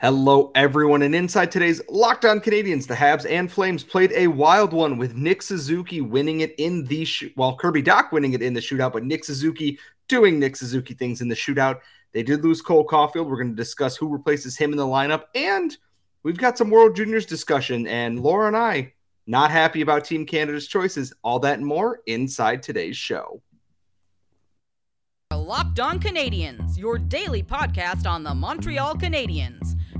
Hello, everyone, and inside today's Locked On Canadiens, the Habs and Flames played a wild one with Nick Suzuki winning it in the shoot. Well, Kirby Dach winning it in the shootout, but Nick Suzuki doing Nick Suzuki things in the shootout. They did lose Cole Caufield. We're going to discuss who replaces him in the lineup, and we've got some World Juniors discussion. And Laura and I not happy about Team Canada's choices. All that and more inside today's show. Locked On Canadiens, your daily podcast on the Montreal Canadiens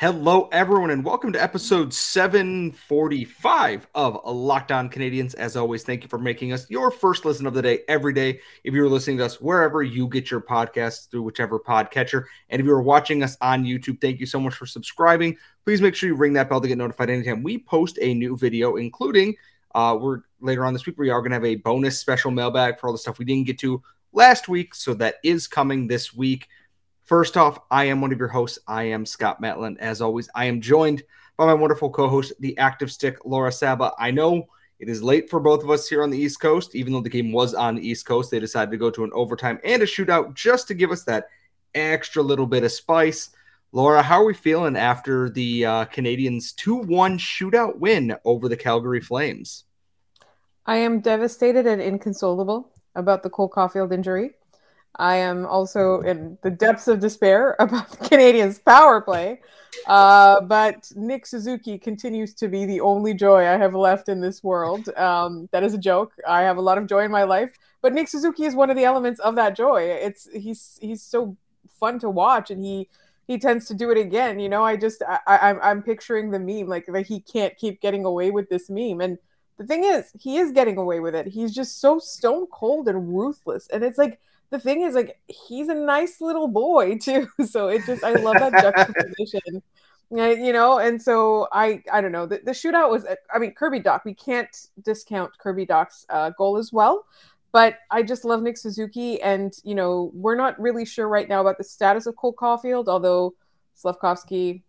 Hello, everyone, and welcome to episode 745 of Locked On Canadiens. As always, thank you for making us your first listen of the day every day. If you're listening to us wherever you get your podcasts through whichever podcatcher, and if you're watching us on YouTube, thank you so much for subscribing. Please make sure you ring that bell to get notified anytime we post a new video, including uh, we're later on this week we are going to have a bonus special mailbag for all the stuff we didn't get to last week. So that is coming this week. First off, I am one of your hosts. I am Scott Matla. As always, I am joined by my wonderful co host, the active stick, Laura Saba. I know it is late for both of us here on the East Coast, even though the game was on the East Coast. They decided to go to an overtime and a shootout just to give us that extra little bit of spice. Laura, how are we feeling after the uh, Canadiens 2 1 shootout win over the Calgary Flames? I am devastated and inconsolable about the Cole Caufield injury. I am also in the depths of despair about the Canadiens' power play. Uh, but Nick Suzuki continues to be the only joy I have left in this world. Um, that is a joke. I have a lot of joy in my life, but Nick Suzuki is one of the elements of that joy. It's he's he's so fun to watch, and he he tends to do it again. You know, I just I, I'm I'm picturing the meme like that he can't keep getting away with this meme, and the thing is, he is getting away with it. He's just so stone cold and ruthless, and it's like the thing is like he's a nice little boy too. So it just i love that juxtaposition. You know and so i i don't know the, the shootout was i mean kirby Dach we can't discount kirby Dach's uh, goal as well but i just love nick suzuki and you know we're not really sure right now about the status of cole caufield although Slafkovsky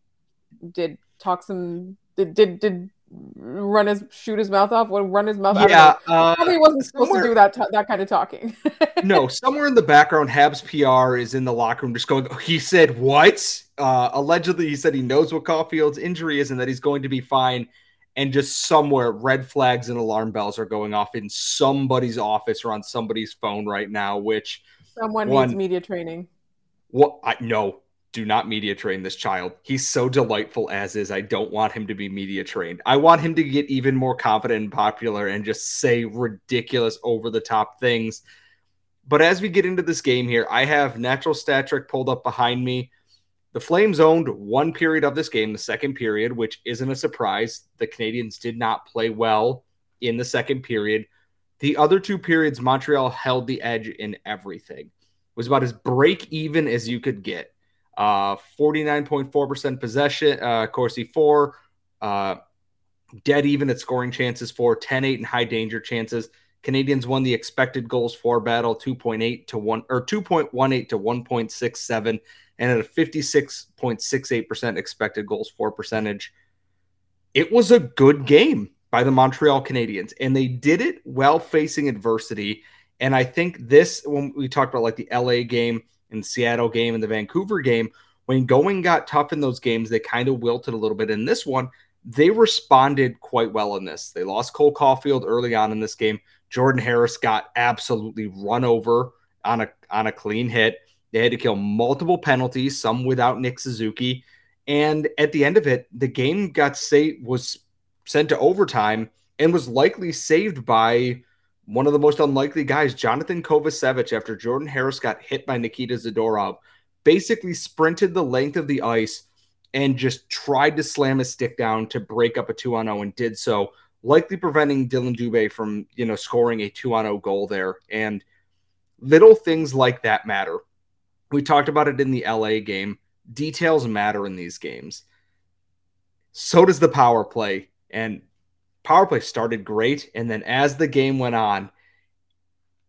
did talk some did did, did run his shoot his mouth off or run his mouth yeah uh, probably wasn't supposed to do that t- that kind of talking. No somewhere in the background habs pr is in the locker room just going he said what? Uh, allegedly he said he knows what caufield's injury is and that he's going to be fine. And just somewhere red flags and alarm bells are going off in somebody's office or on somebody's phone right now which someone one, needs media training. What i no do not media train this child. He's so delightful as is. I don't want him to be media trained. I want him to get even more confident and popular and just say ridiculous over the top things. But as we get into this game here, I have natural stat trick pulled up behind me. The Flames owned one period of this game, the second period, which isn't a surprise. The Canadiens did not play well in the second period. The other two periods, Montreal held the edge in everything. It was about as break even as you could get. Uh, 49.4% possession, uh, Corsi 4, uh, dead even at scoring chances for 10 8 and high danger chances. Canadiens won the expected goals for battle 2.8 to 1 or 2.18 to 1.67 and at a 56.68% expected goals for percentage. It was a good game by the Montreal Canadiens and they did it while facing adversity. And I think this, when we talked about like the LA game, in the Seattle game and the Vancouver game, when going got tough in those games, they kind of wilted a little bit. In this one, they responded quite well in this. They lost Cole Caufield early on in this game. Jordan Harris got absolutely run over on a on a clean hit. They had to kill multiple penalties, some without Nick Suzuki. And at the end of it, the game got saved was sent to overtime and was likely saved by one of the most unlikely guys, Johnathan Kovacevic, after Jordan Harris got hit by Nikita Zadorov, basically sprinted the length of the ice and just tried to slam his stick down to break up a 2 on 0 and did so, likely preventing Dylan Dubé from, you know, scoring a 2 on 0 goal there. And little things like that matter. We talked about it in the LA game. Details matter in these games. So does the power play. And power play started great, and then as the game went on,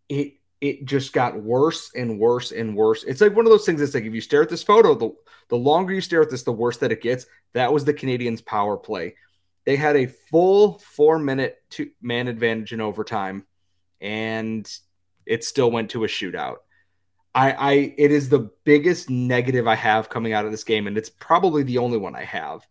it it just got worse and worse and worse. It's like one of those things that's like if you stare at this photo, the, the longer you stare at this, the worse that it gets. That was the Canadiens' power play. They had a full four minute two man advantage in overtime, and it still went to a shootout. I, I it is the biggest negative I have coming out of this game, and it's probably the only one I have.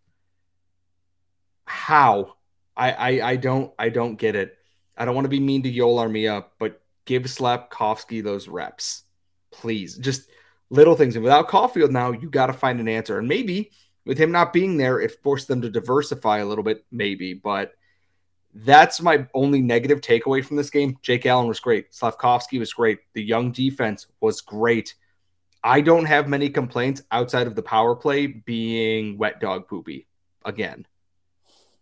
How? I I, I don't I don't get it. I don't want to be mean to Joel Armia, but give Slafkovsky those reps, please. Just little things. And without Caufield now, you got to find an answer. And maybe with him not being there, it forced them to diversify a little bit, maybe. But that's my only negative takeaway from this game. Jake Allen was great. Slafkovsky was great. The young defense was great. I don't have many complaints outside of the power play being wet dog poopy again.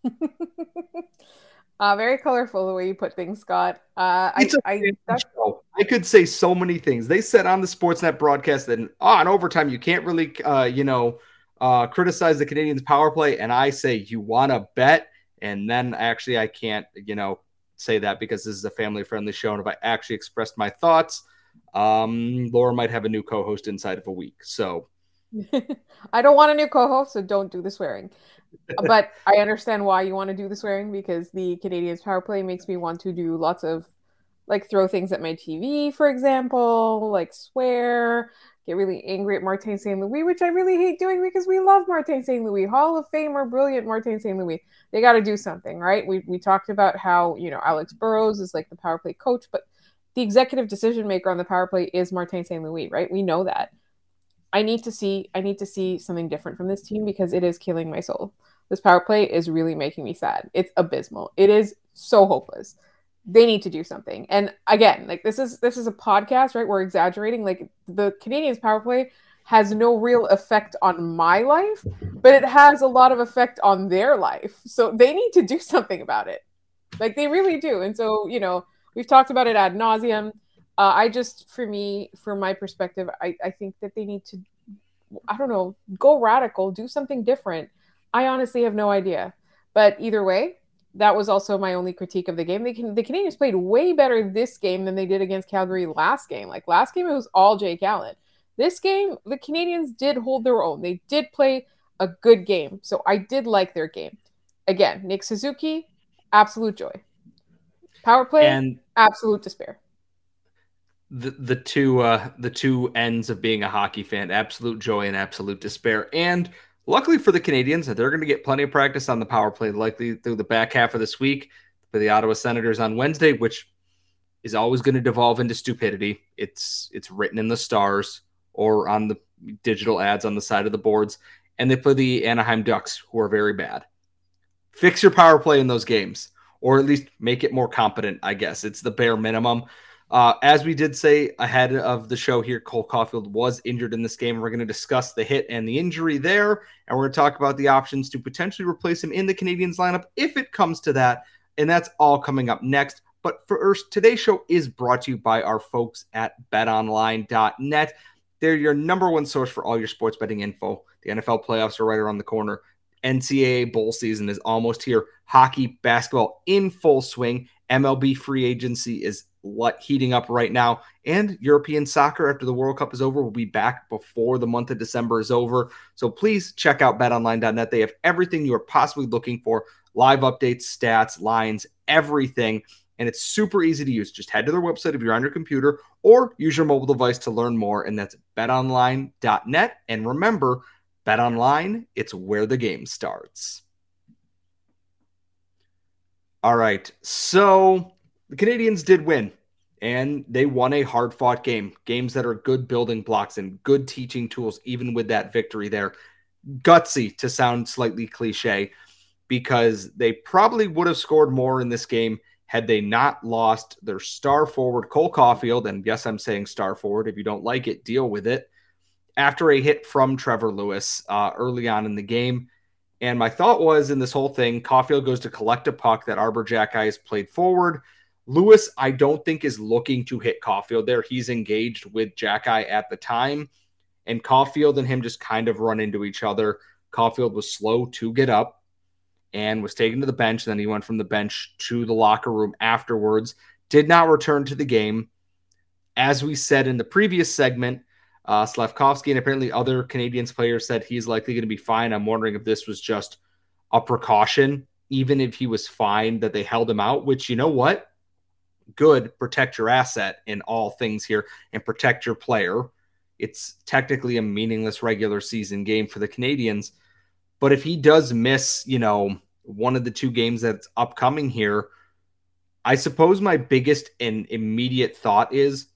uh, very colorful the way you put things, Scott. Uh, I, I, I, could say so many things. They said on the Sportsnet broadcast that oh, in overtime you can't really, uh, you know, uh, criticize the Canadiens' power play, and I say you want to bet and then actually, I can't, you know, say that because this is a family friendly show. And if I actually expressed my thoughts, um, Laura might have a new co host inside of a week. So I don't want a new co host, so don't do the swearing. But I understand why you want to do the swearing because the Canadiens power play makes me want to do lots of like throw things at my TV, for example, like swear, get really angry at Martin St. Louis, which I really hate doing because we love Martin St. Louis, Hall of Famer, brilliant Martin St. Louis. They got to do something, right? We, we talked about how, you know, Alex Burrows is like the power play coach, but the executive decision maker on the power play is Martin St. Louis, right? We know that. I need to see I need to see something different from this team because it is killing my soul. This power play is really making me sad. It's abysmal. It is so hopeless they need to do something. And again, like this is this is a podcast, right? We're exaggerating. Like the Canadiens power play has no real effect on my life, but it has a lot of effect on their life. So they need to do something about it. Like they really do. And so, you know, we've talked about it ad nauseum. Uh, I just, for me, from my perspective, I, I think that they need to, I don't know, go radical, do something different. I honestly have no idea. But either way, that was also my only critique of the game. They can, the Canadiens played way better this game than they did against Calgary last game. Like last game, it was all Jake Allen. This game, the Canadiens did hold their own. They did play a good game. So I did like their game. Again, Nick Suzuki, absolute joy. Power play, and absolute despair. The the two uh the two ends of being a hockey fan, absolute joy and absolute despair. And Luckily for the Canadiens, they're going to get plenty of practice on the power play, likely through the back half of this week for the Ottawa Senators on Wednesday, which is always going to devolve into stupidity. It's it's written in the stars or on the digital ads on the side of the boards, and they play the Anaheim Ducks, who are very bad. Fix your power play in those games, or at least make it more competent. I guess it's the bare minimum. Uh, as we did say ahead of the show here, Cole Caufield was injured in this game. We're going to discuss the hit and the injury there, and we're going to talk about the options to potentially replace him in the Canadiens lineup if it comes to that. And that's all coming up next. But first, today's show is brought to you by our folks at betonline.net. They're your number one source for all your sports betting info. The NFL playoffs are right around the corner. NCAA bowl season is almost here. Hockey, basketball in full swing. MLB free agency is what heating up right now. And European soccer after the World Cup is over will be back before the month of December is over. So please check out betonline.net. They have everything you are possibly looking for live updates, stats, lines, everything. And it's super easy to use. Just head to their website if you're on your computer or use your mobile device to learn more. And that's betonline.net. And remember, betonline, it's where the game starts. All right. So the Canadiens did win, and they won a hard fought game. Games that are good building blocks and good teaching tools, even with that victory there. Gutsy to sound slightly cliche, because they probably would have scored more in this game had they not lost their star forward, Cole Caufield. And yes, I'm saying star forward. If you don't like it, deal with it. After a hit from Trevor Lewis uh, early on in the game. And my thought was in this whole thing, Caufield goes to collect a puck that Arber Xhekaj has played forward. Lewis, I don't think is looking to hit Caufield there. He's engaged with Xhekaj at the time, and Caufield and him just kind of run into each other. Caufield was slow to get up. and was taken to the bench. Then he went from the bench to the locker room afterwards, did not return to the game. As we said in the previous segment, uh, Slafkovsky and apparently other Canadiens players said he's likely going to be fine. I'm wondering if this was just a precaution, even if he was fine, that they held him out, which you know what? Good. Protect your asset in all things here and protect your player. It's technically a meaningless regular season game for the Canadiens. But if he does miss, you know, one of the two games that's upcoming here, I suppose my biggest and immediate thought is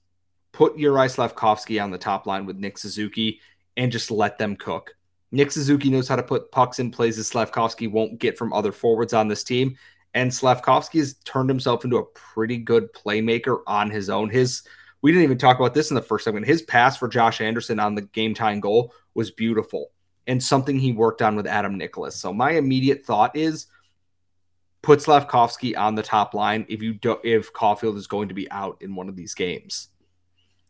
put Juraj Slafkovsky on the top line with Nick Suzuki and just let them cook. Nick Suzuki knows how to put pucks in places Slafkovsky won't get from other forwards on this team. And Slafkovsky has turned himself into a pretty good playmaker on his own. His we didn't even talk about this in the first segment. His pass for Josh Anderson on the game time goal was beautiful and something he worked on with Adam Nicholas. So my immediate thought is put Slafkovsky on the top line if you do if Caufield is going to be out in one of these games.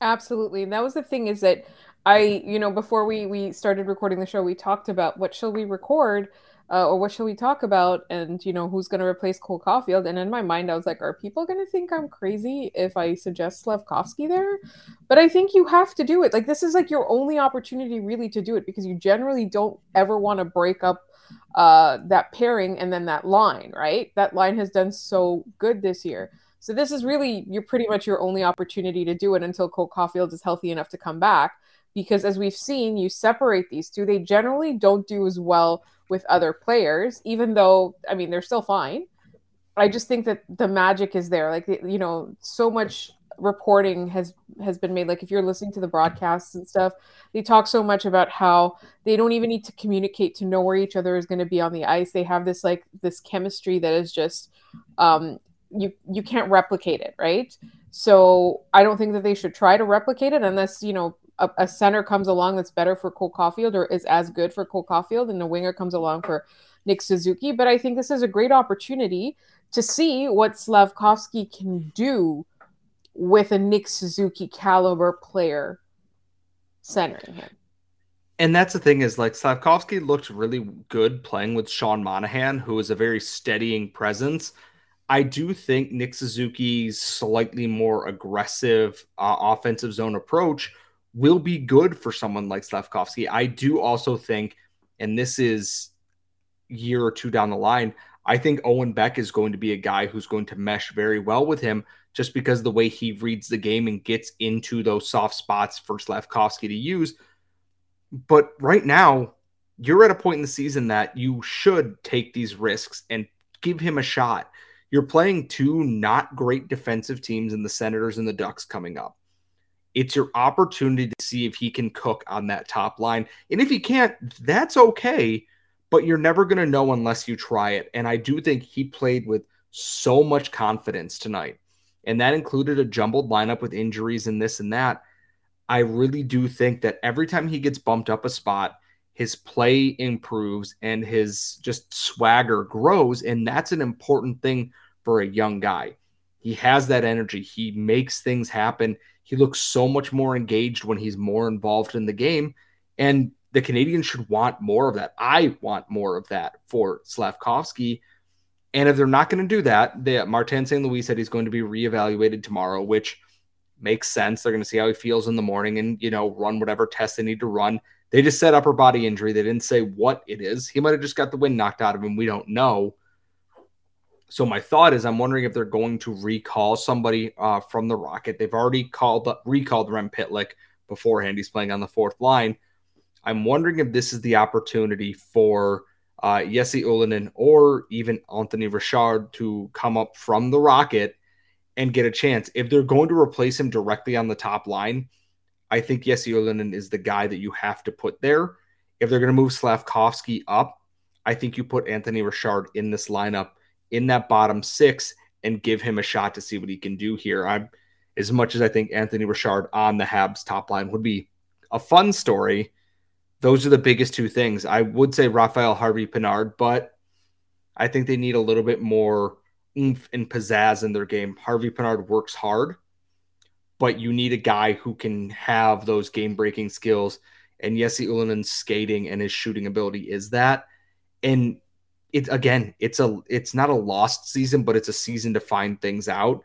Absolutely. And that was the thing is that I, you know, before we we started recording the show, we talked about what shall we record uh, or what shall we talk about? And you know who's going to replace Cole Caufield and in my mind I was like are people going to think I'm crazy if I suggest Slafkovsky there? But I think you have to do it. Like this is like your only opportunity really to do it because you generally don't ever want to break up uh, that pairing and then that line right? That line has done so good this year. So this is really you're pretty much your only opportunity to do it until Cole Caufield is healthy enough to come back. Because as we've seen, you separate these two, they generally don't do as well with other players, even though I mean they're still fine. I just think that the magic is there. Like you know, so much reporting has has been made like if you're listening to the broadcasts and stuff they talk so much about how they don't even need to communicate to know where each other is going to be on the ice they have this like this chemistry that is just um you you can't replicate it, right? So I don't think that they should try to replicate it unless you know a, a, center comes along that's better for Cole Caufield or is as good for Cole Caufield, and a winger comes along for Nick Suzuki. But I think this is a great opportunity to see what Slafkovsky can do with a Nick Suzuki caliber player centering him. And that's the thing is like Slafkovsky looked really good playing with Sean Monahan, who is a very steadying presence I do think Nick Suzuki's slightly more aggressive uh, offensive zone approach will be good for someone like Slafkovsky. I do also think, and this is year or two down the line, I think Owen Beck is going to be a guy who's going to mesh very well with him just because the way he reads the game and gets into those soft spots for Slafkovsky to use. But right now, you're at a point in the season that you should take these risks and give him a shot you're playing two not great defensive teams in the Senators and the Ducks coming up. It's your opportunity to see if he can cook on that top line. And if he can't, that's okay, but you're never going to know unless you try it. And I do think he played with so much confidence tonight. And that included a jumbled lineup with injuries and this and that. I really do think that every time he gets bumped up a spot, his play improves and his just swagger grows. And that's an important thing for a young guy. He has that energy. He makes things happen. He looks so much more engaged when he's more involved in the game. And the Canadiens should want more of that. I want more of that for Slafkovsky. And if they're not going to do that, the Martin St. Louis said he's going to be reevaluated tomorrow, which makes sense. They're going to see how he feels in the morning and, you know, run whatever test they need to run. They just said upper body injury. They didn't say what it is. He might have just got the wind knocked out of him. We don't know. So my thought is, I'm wondering if they're going to recall somebody uh, from the Rocket. They've already called recalled Rem Pitlick beforehand. He's playing on the fourth line. I'm wondering if this is the opportunity for uh, Jesse Ylönen or even Anthony Richard to come up from the Rocket and get a chance. If they're going to replace him directly on the top line, I think Jesse Ylönen is the guy that you have to put there. If they're going to move Slafkovsky up, I think you put Anthony Richard in this lineup in that bottom six and give him a shot to see what he can do here. I'm as much as I think Anthony Richard on the Habs top line would be a fun story. Those are the biggest two things. I would say Raphael Harvey Pinard, but I think they need a little bit more oomph and pizzazz in their game. Harvey Pinard works hard, but you need a guy who can have those game breaking skills. And Jesse Ylönen's skating and his shooting ability is that. And it again, it's a it's not a lost season, but it's a season to find things out.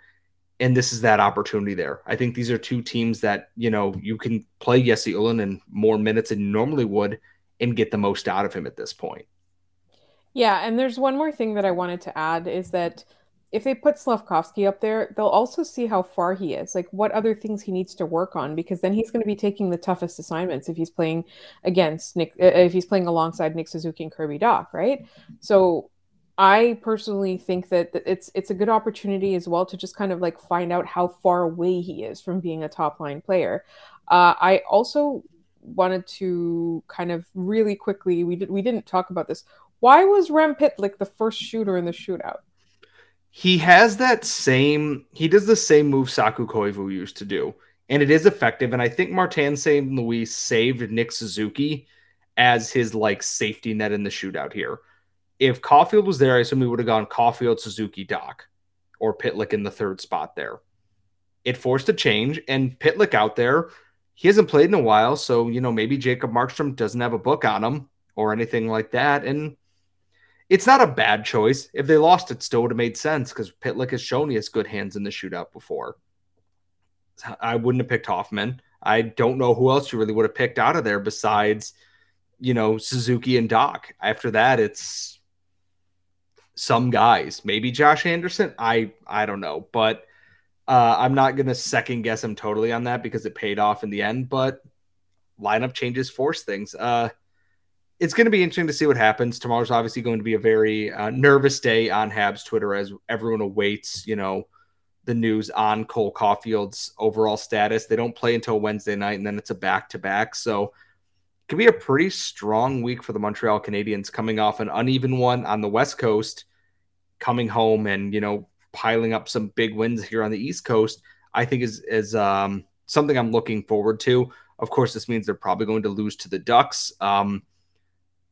And this is that opportunity there. I think these are two teams that, you know, you can play Jesse Ylönen in more minutes than you normally would and get the most out of him at this point. Yeah, and there's one more thing that I wanted to add is that if they put Slafkovsky up there, they'll also see how far he is, like what other things he needs to work on, because then he's going to be taking the toughest assignments if he's playing against Nick, uh, if he's playing alongside Nick Suzuki and Kirby Dach, right? So I personally think that it's it's a good opportunity as well to just kind of like find out how far away he is from being a top line player. Uh, I also wanted to kind of really quickly we did we didn't talk about this. Why was Rem Pitlick the first shooter in the shootout? He has that same he does the same move Saku Koivu used to do. And it is effective. And I think Martin St. Louis saved Nick Suzuki as his like safety net in the shootout here. If Caufield was there, I assume we would have gone Caufield, Suzuki, Dach, or Pitlick in the third spot there. It forced a change, and Pitlick out there, he hasn't played in a while, so you know maybe Jacob Markstrom doesn't have a book on him or anything like that, and it's not a bad choice. If they lost, it still would have made sense because Pitlick has shown he has good hands in the shootout before. I wouldn't have picked Hoffman. I don't know who else you really would have picked out of there besides, you know, Suzuki and Dach. After that, it's some guys, maybe Josh Anderson. I I don't know, but uh, I'm not gonna second guess him totally on that because it paid off in the end. But lineup changes force things. Uh, it's going to be interesting to see what happens. Tomorrow's obviously going to be a very uh, nervous day on Habs Twitter as everyone awaits, you know, the news on Cole Caufield's overall status. They don't play until Wednesday night, and then it's a back to back. So it could be a pretty strong week for the Montreal Canadiens coming off an uneven one on the West Coast, coming home and, you know, piling up some big wins here on the East Coast. I think is is um, something I'm looking forward to. Of course, this means they're probably going to lose to the Ducks. Um,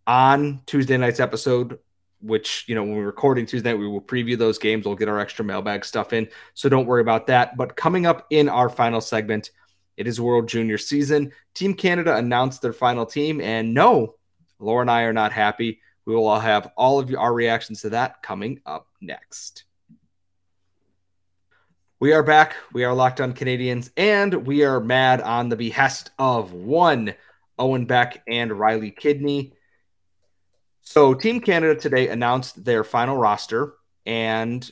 on Tuesday night's episode, which, you know, when we're recording Tuesday night, we will preview those games. We'll get our extra mailbag stuff in. So don't worry about that. But coming up in our final segment, it is World Junior season. Team Canada announced their final team. And no, Laura and I are not happy. We will all have all of our reactions to that coming up next. We are back. We are locked on Canadiens, and we are mad on the behest of one Owen Beck and Riley Kidney. So Team Canada today announced their final roster, and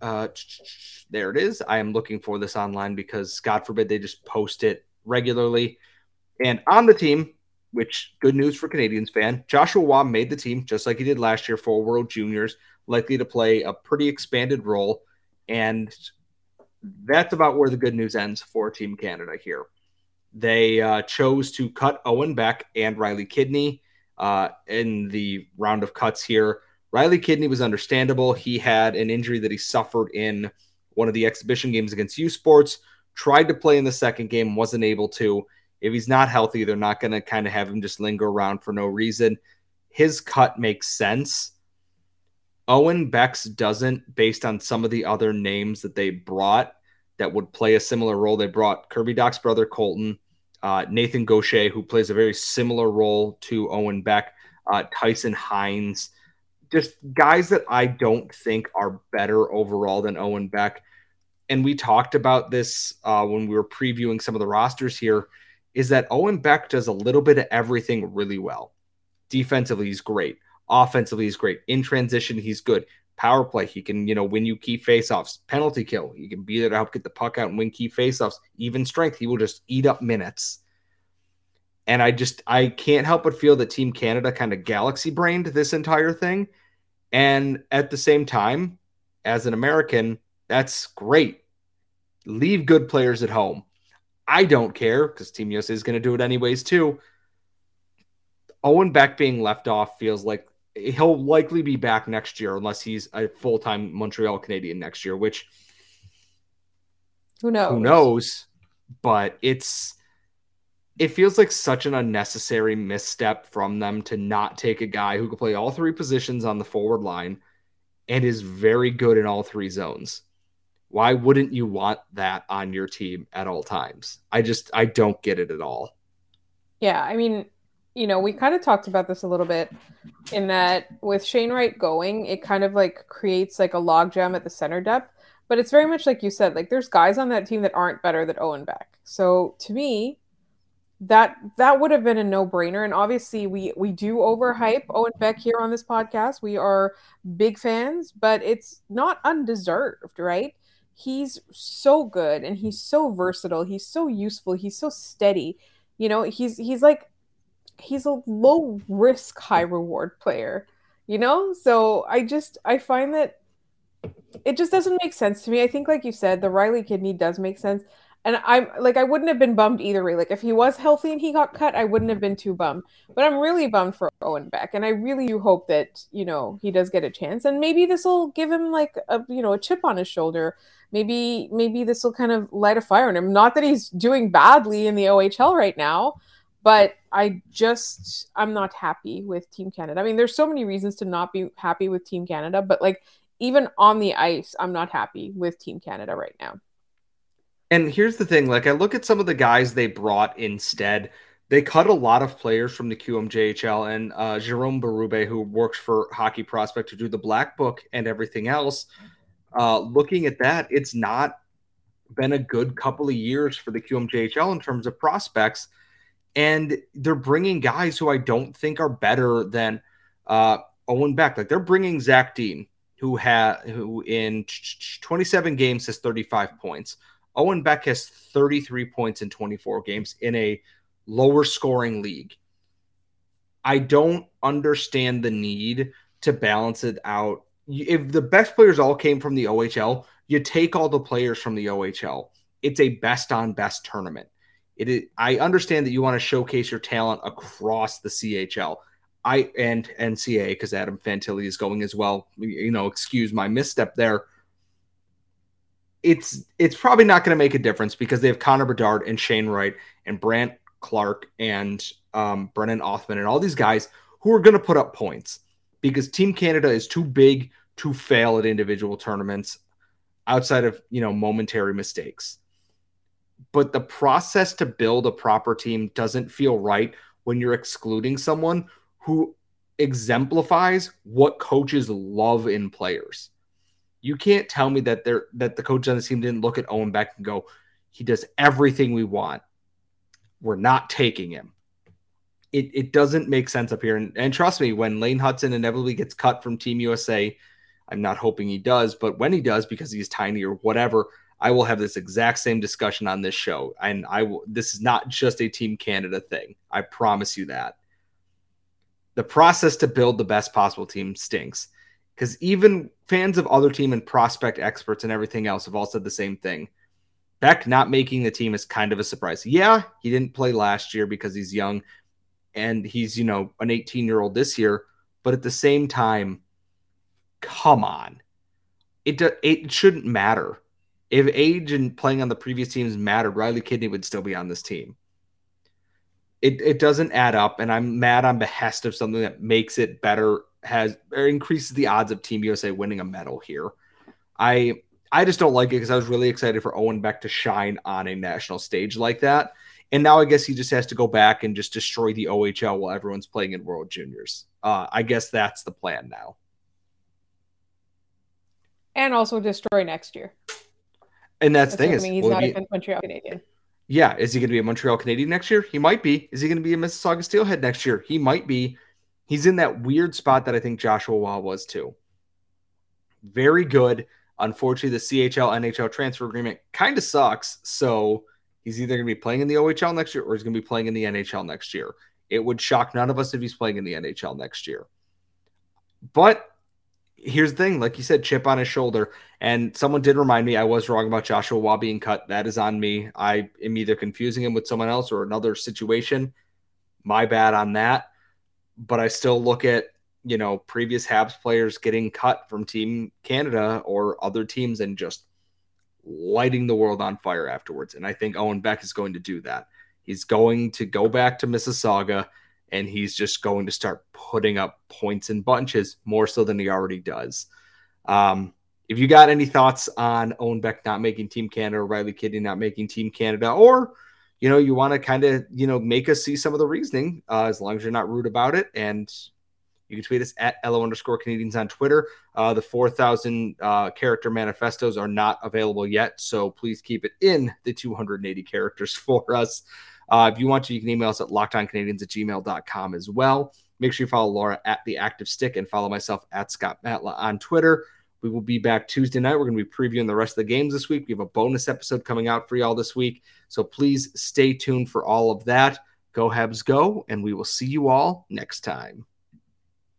uh, there it is. I am looking for this online because God forbid they just post it regularly. And on the team, which good news for Canadiens fan, Joshua Roy made the team just like he did last year for World Juniors, likely to play a pretty expanded role. And that's about where the good news ends for Team Canada here. They uh, chose to cut Owen Beck and Riley Kidney uh, in the round of cuts here. Riley Kidney was understandable. He had an injury that he suffered in one of the exhibition games against U Sports. Tried to play in the second game, wasn't able to. If he's not healthy, they're not going to kind of have him just linger around for no reason. His cut makes sense. Owen Beck's doesn't, based on some of the other names that they brought that would play a similar role. They brought Kirby Dach's brother Colton, uh, Nathan Gaucher, who plays a very similar role to Owen Beck, uh, Tyson Hinds, just guys that I don't think are better overall than Owen Beck. And we talked about this uh, when we were previewing some of the rosters here. Is that Owen Beck does a little bit of everything really well. Defensively, he's great. Offensively, he's great. In transition, he's good. Power play, he can, you know, win you key faceoffs. Penalty kill, he can be there to help get the puck out and win key faceoffs. Even strength, he will just eat up minutes. And I just I can't help but feel that Team Canada kind of galaxy brained this entire thing. And at the same time, as an American, that's great. Leave good players at home. I don't care because Team USA is going to do it anyways too. Owen Beck being left off feels like he'll likely be back next year unless he's a full time Montreal Canadian next year, which who knows? Who knows? But it's it feels like such an unnecessary misstep from them to not take a guy who can play all three positions on the forward line and is very good in all three zones. Why wouldn't you want that on your team at all times? I just I don't get it at all. Yeah, I mean, you know, we kind of talked about this a little bit in that with Shane Wright going, it kind of like creates like a logjam at the center depth. But it's very much like you said, like there's guys on that team that aren't better than Owen Beck. So to me, that that would have been a no-brainer. And obviously we we do overhype Owen Beck here on this podcast. We are big fans, but it's not undeserved, right? He's so good and he's so versatile. He's so useful. He's so steady. You know, he's he's like he's a low risk, high reward player, you know? So I just I find that it just doesn't make sense to me. I think like you said, the Riley kidney does make sense. And I'm like I wouldn't have been bummed either way. Like if he was healthy and he got cut, I wouldn't have been too bummed. But I'm really bummed for Owen Beck. And I really do hope that, you know, he does get a chance. And maybe this will give him like a you know, a chip on his shoulder. Maybe maybe this will kind of light a fire in him. Not that he's doing badly in the OHL right now, but I just I'm not happy with Team Canada. I mean, there's so many reasons to not be happy with Team Canada, but like even on the ice, I'm not happy with Team Canada right now. And here's the thing, like I look at some of the guys they brought instead. They cut a lot of players from the QMJHL and uh, Jerome Berube, who works for Hockey Prospect to do the Black Book and everything else. Uh, looking at that, it's not been a good couple of years for the QMJHL in terms of prospects and they're bringing guys who I don't think are better than uh, Owen Beck. Like they're bringing Zach Dean, who had who in 27 games has 35 points. Owen Beck has 33 points in 24 games in a lower scoring league. I don't understand the need to balance it out. If the best players all came from the OHL, you take all the players from the OHL. It's a best on best tournament. It is, I understand that you want to showcase your talent across the CHL. I and NCA because Adam Fantilli is going as well. You know, excuse my misstep there. It's it's probably not going to make a difference because they have Connor Bedard and Shane Wright and Brandt Clarke and um, Brennan Othman and all these guys who are going to put up points because Team Canada is too big to fail at individual tournaments outside of you know momentary mistakes but the process to build a proper team doesn't feel right when you're excluding someone who exemplifies what coaches love in players. You can't tell me that they're that the coach on the team didn't look at Owen Beck and go, he does everything we want. We're not taking him. It, it doesn't make sense up here. And, and trust me, when Lane Hutson inevitably gets cut from Team USA, I'm not hoping he does, but when he does, because he's tiny or whatever, I will have this exact same discussion on this show. And I will, this is not just a Team Canada thing. I promise you that. The process to build the best possible team stinks because even fans of other team and prospect experts and everything else have all said the same thing. Beck not making the team is kind of a surprise. Yeah, he didn't play last year because he's young and he's, you know, an 18 year old this year. But at the same time, come on. It, it shouldn't matter if age and playing on the previous teams mattered, Riley Kidney would still be on this team. It, it doesn't add up, and I'm mad on behest of something that makes it better, has or increases the odds of Team USA winning a medal here. I I just don't like it because I was really excited for Owen Beck to shine on a national stage like that. And now I guess he just has to go back and just destroy the OHL while everyone's playing in World Juniors. Uh, I guess that's the plan now. And also destroy next year. And that's, the thing is, he's not be, a Montreal Canadian. Yeah, is he going to be a Montreal Canadian next year? He might be. Is he going to be a Mississauga Steelhead next year? He might be. He's in that weird spot that I think Joshua Roy was too. Very good. Unfortunately, the CHL NHL transfer agreement kind of sucks. So he's either going to be playing in the OHL next year or he's going to be playing in the NHL next year. It would shock none of us if he's playing in the NHL next year. But here's the thing, like you said, chip on his shoulder. And someone did remind me I was wrong about Joshua Roy being cut. That is on me. I am either confusing him with someone else or another situation. My bad on that. But I still look at, you know, previous Habs players getting cut from Team Canada or other teams and just lighting the world on fire afterwards. And I think Owen Beck is going to do that. He's going to go back to Mississauga and he's just going to start putting up points in bunches more so than he already does. Um, if you got any thoughts on Owen Beck not making Team Canada, or Riley Kidney not making Team Canada, or you know, you want to kind of, you know, make us see some of the reasoning uh, as long as you're not rude about it. And you can tweet us at LO underscore Canadiens on Twitter. Uh, the 4,000 uh, character manifestos are not available yet. So please keep it in the 280 characters for us. Uh, if you want to, you can email us at lockedoncanadians at gmail.com as well. Make sure you follow Laura at the active stick and follow myself at Scott Matla on Twitter. We will be back Tuesday night. We're going to be previewing the rest of the games this week. We have a bonus episode coming out for y'all this week. So please stay tuned for all of that. Go Habs, go. And we will see you all next time.